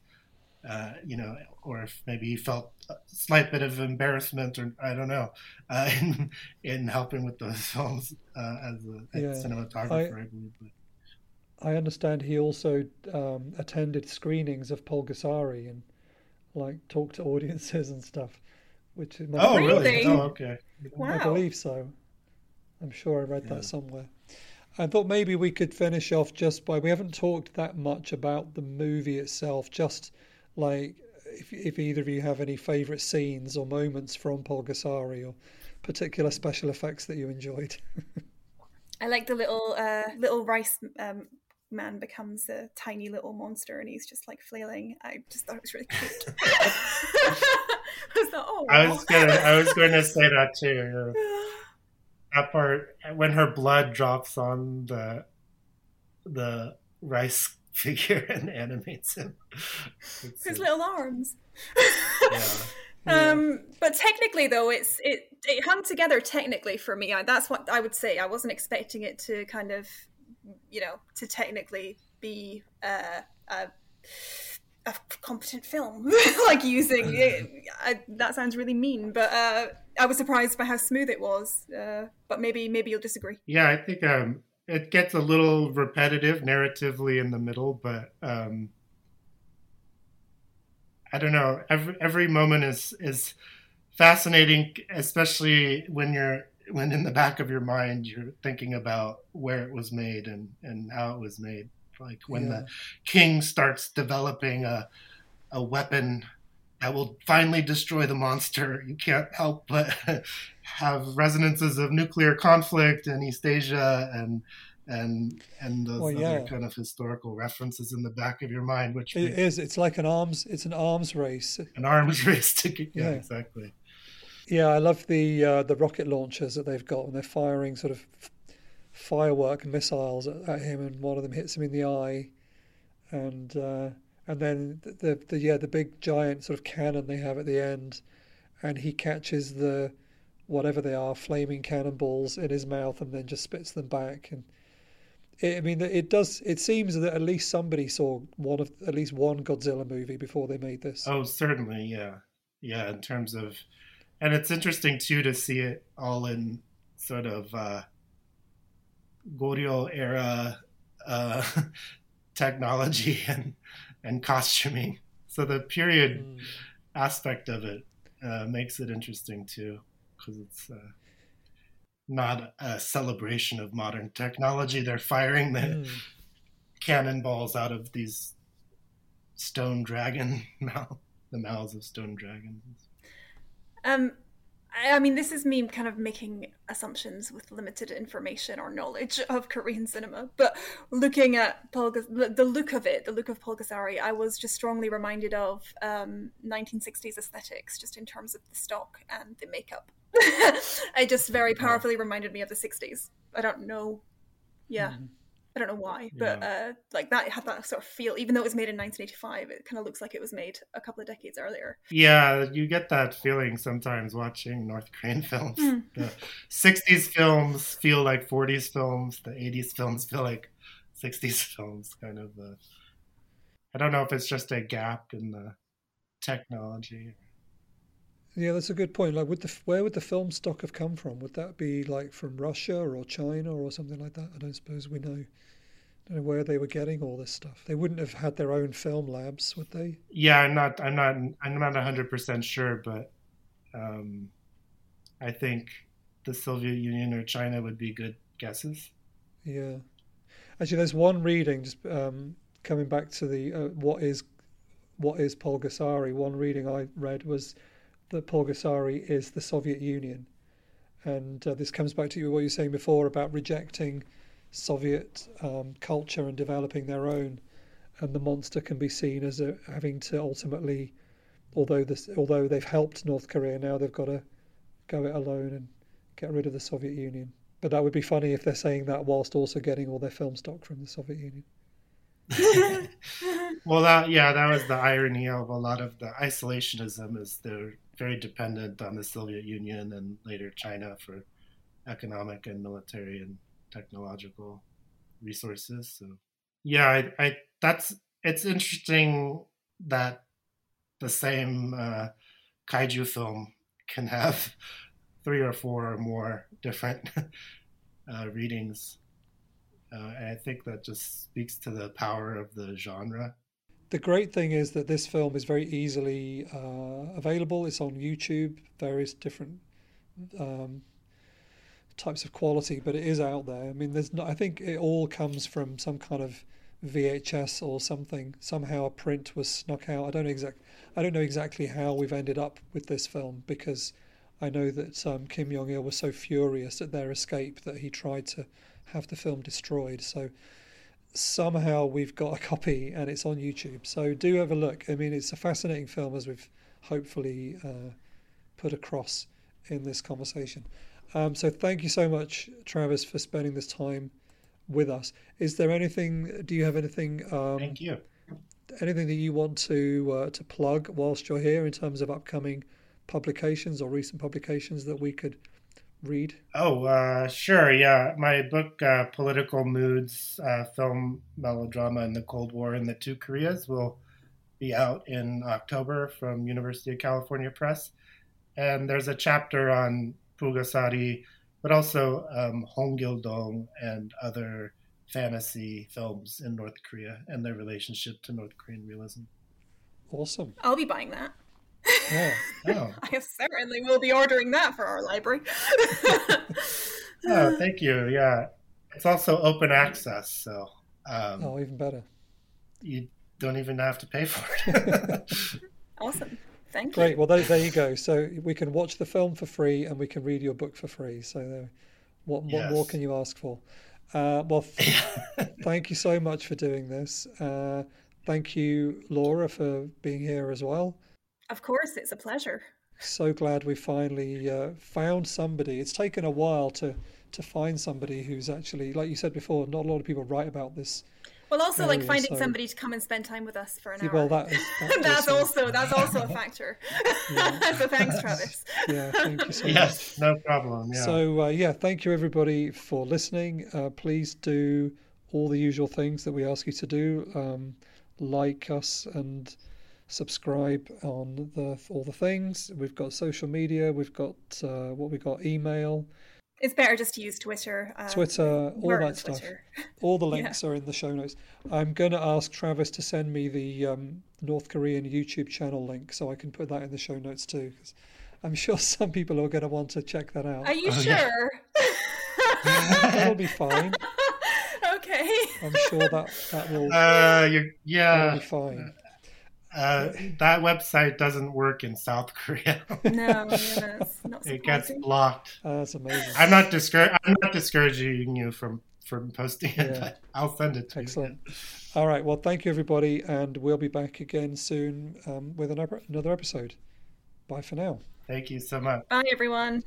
uh, you know, or if maybe he felt a slight bit of embarrassment, or I don't know, uh, in in helping with those films uh, as a yeah, cinematographer, I, I believe. But. I understand he also um, attended screenings of Pulgasari and like talk to audiences and stuff. Which is oh really? Oh okay. Wow. I believe so. I'm sure I read yeah. that somewhere. I thought maybe we could finish off just by we haven't talked that much about the movie itself. Just like if, if either of you have any favourite scenes or moments from Pulgasari or particular special effects that you enjoyed. I like the little uh, little rice um, man becomes a tiny little monster and he's just like flailing. I just thought it was really cute. I, thought, oh, I was gonna, I was going to say that too. That part when her blood drops on the the rice figure and animates him. It's His a, little arms. yeah. Um, but technically, though, it's it it hung together technically for me. I, that's what I would say. I wasn't expecting it to kind of you know, to technically be uh, a, a competent film, like using it, I, that sounds really mean, but uh, I was surprised by how smooth it was. Uh, but maybe maybe you'll disagree. Yeah, I think um, it gets a little repetitive narratively in the middle, but um, I don't know. Every every moment is is fascinating, especially when you're when in the back of your mind you're thinking about where it was made and and how it was made like when yeah. the king starts developing a a weapon that will finally destroy the monster you can't help but have resonances of nuclear conflict in East Asia and and and those Well, yeah. other kind of historical references in the back of your mind, which It makes is. It's like an arms. It's an arms race. an arms race to. Yeah, Yeah. exactly. Yeah, I love the uh, the rocket launchers that they've got, and they're firing sort of firework missiles at, at him, and one of them hits him in the eye, and uh, and then the, the yeah the big giant sort of cannon they have at the end, and he catches the whatever they are flaming cannonballs in his mouth, and then just spits them back, and I mean it does. It seems that at least somebody saw one of at least one Godzilla movie before they made this. Oh, certainly, yeah, yeah. In terms of, and it's interesting too to see it all in sort of uh, Goryeo era uh, technology and and costuming. So the period Mm. aspect of it uh, makes it interesting too, because it's uh, not a celebration of modern technology. They're firing the Mm. cannonballs out of these stone dragon mouth, the mouths of stone dragons. Um, I, mean, this is me kind of making assumptions with limited information or knowledge of Korean cinema. But looking at Paul, the look of it, the look of Pulgasari, I was just strongly reminded of um, 1960s aesthetics, just in terms of the stock and the makeup. it just very powerfully reminded me of the 60s. I don't know. Yeah. Mm. I don't know why, but uh, like that had that sort of feel. Even though it was made in 1985, it kind of looks like it was made a couple of decades earlier. Yeah, you get that feeling sometimes watching North Korean films. Mm. The 60s films feel like 40s films, the 80s films feel like 60s films, kind of. Uh, I don't know if it's just a gap in the technology. Yeah, that's a good point. Like, would the where would the film stock have come from? Would that be like from Russia or China or something like that? I don't suppose we know. don't know where they were getting all this stuff. They wouldn't have had their own film labs, would they? Yeah, I'm not. I'm not. I'm not 100 percent sure, but um, I think the Soviet Union or China would be good guesses. Yeah. Actually, there's one reading just um, coming back to the uh, what is what is Pulgasari. One reading I read was that Pulgasari is the Soviet Union, and uh, this comes back to what you were saying before about rejecting Soviet um, culture and developing their own, and the monster can be seen as a, having to ultimately, although this although they've helped North Korea, now they've got to go it alone and get rid of the Soviet Union. But that would be funny if they're saying that whilst also getting all their film stock from the Soviet Union. Well, that yeah, that was the irony of a lot of the isolationism is they're very dependent on the Soviet Union and later China for economic and military and technological resources. So yeah, I, I that's it's interesting that the same uh, kaiju film can have three or four or more different uh, readings. Uh, and I think that just speaks to the power of the genre. The great thing is that this film is very easily uh, available. It's on YouTube, various different um, types of quality, but it is out there. I mean, there's. I think it all comes from some kind of VHS or something. Somehow a print was snuck out. I don't know exact. I don't know exactly how we've ended up with this film because I know that um, Kim Jong Il was so furious at their escape that he tried to have the film destroyed. So somehow we've got a copy and it's on YouTube. So do have a look. I mean, it's a fascinating film as we've hopefully uh, put across in this conversation. Um, so thank you so much, Travis, for spending this time with us. Is there anything? Do you have anything? Um, Thank you. anything that you want to uh, to plug whilst you're here in terms of upcoming publications or recent publications that we could read? Oh, uh, sure. Yeah. My book, uh, Political Moods uh, Film Melodrama in the Cold War in the Two Koreas, will be out in October from University of California Press. And there's a chapter on Pulgasari, but also um, Hong Gil Dong and other fantasy films in North Korea and their relationship to North Korean realism. Awesome. I'll be buying that. Yeah. Oh, I certainly will be ordering that for our library. oh thank you. Yeah. It's also open access, so um, Oh, even better. you don't even have to pay for it. awesome. Thank you. Great. Well, there, there you go. So we can watch the film for free and we can read your book for free. So there, what, what Yes. more can you ask for? Uh, well, thank you so much for doing this. Uh, thank you, Laura, for being here as well. Of course, it's a pleasure. So glad we finally uh, found somebody. It's taken a while to to find somebody who's actually, like you said before, not a lot of people write about this. Well, also like finding so- somebody to come and spend time with us for an Yeah, hour. Well, that is that that's also- also that's also a factor. so thanks, Travis. yeah. Thank you so much. yes, no problem. Yeah. So uh, yeah, thank you everybody for listening. Uh, please do all the usual things that we ask you to do. Um, like us and subscribe on the all the things. We've got social media. We've got uh, what we got email, It's better just to use Twitter. Uh, Twitter, all that stuff. Twitter. All the links are in the show notes. I'm going to ask Travis to send me the um, North Korean YouTube channel link so I can put that in the show notes too. 'cause I'm sure some people are going to want to check that out. Are you Oh, yeah. sure? That'll be fine. okay. I'm sure that that will. uh, you, That'll yeah, be fine. Uh, that website doesn't work in South Korea. No, yeah, it's not it gets blocked. Uh, that's amazing. I'm not discour- I'm not discouraging you from from posting it, Yeah. but I'll send it to Excellent. you. Excellent. All right. Well, thank you, everybody. And we'll be back again soon um, with another, another episode. Bye for now. Thank you so much. Bye, everyone.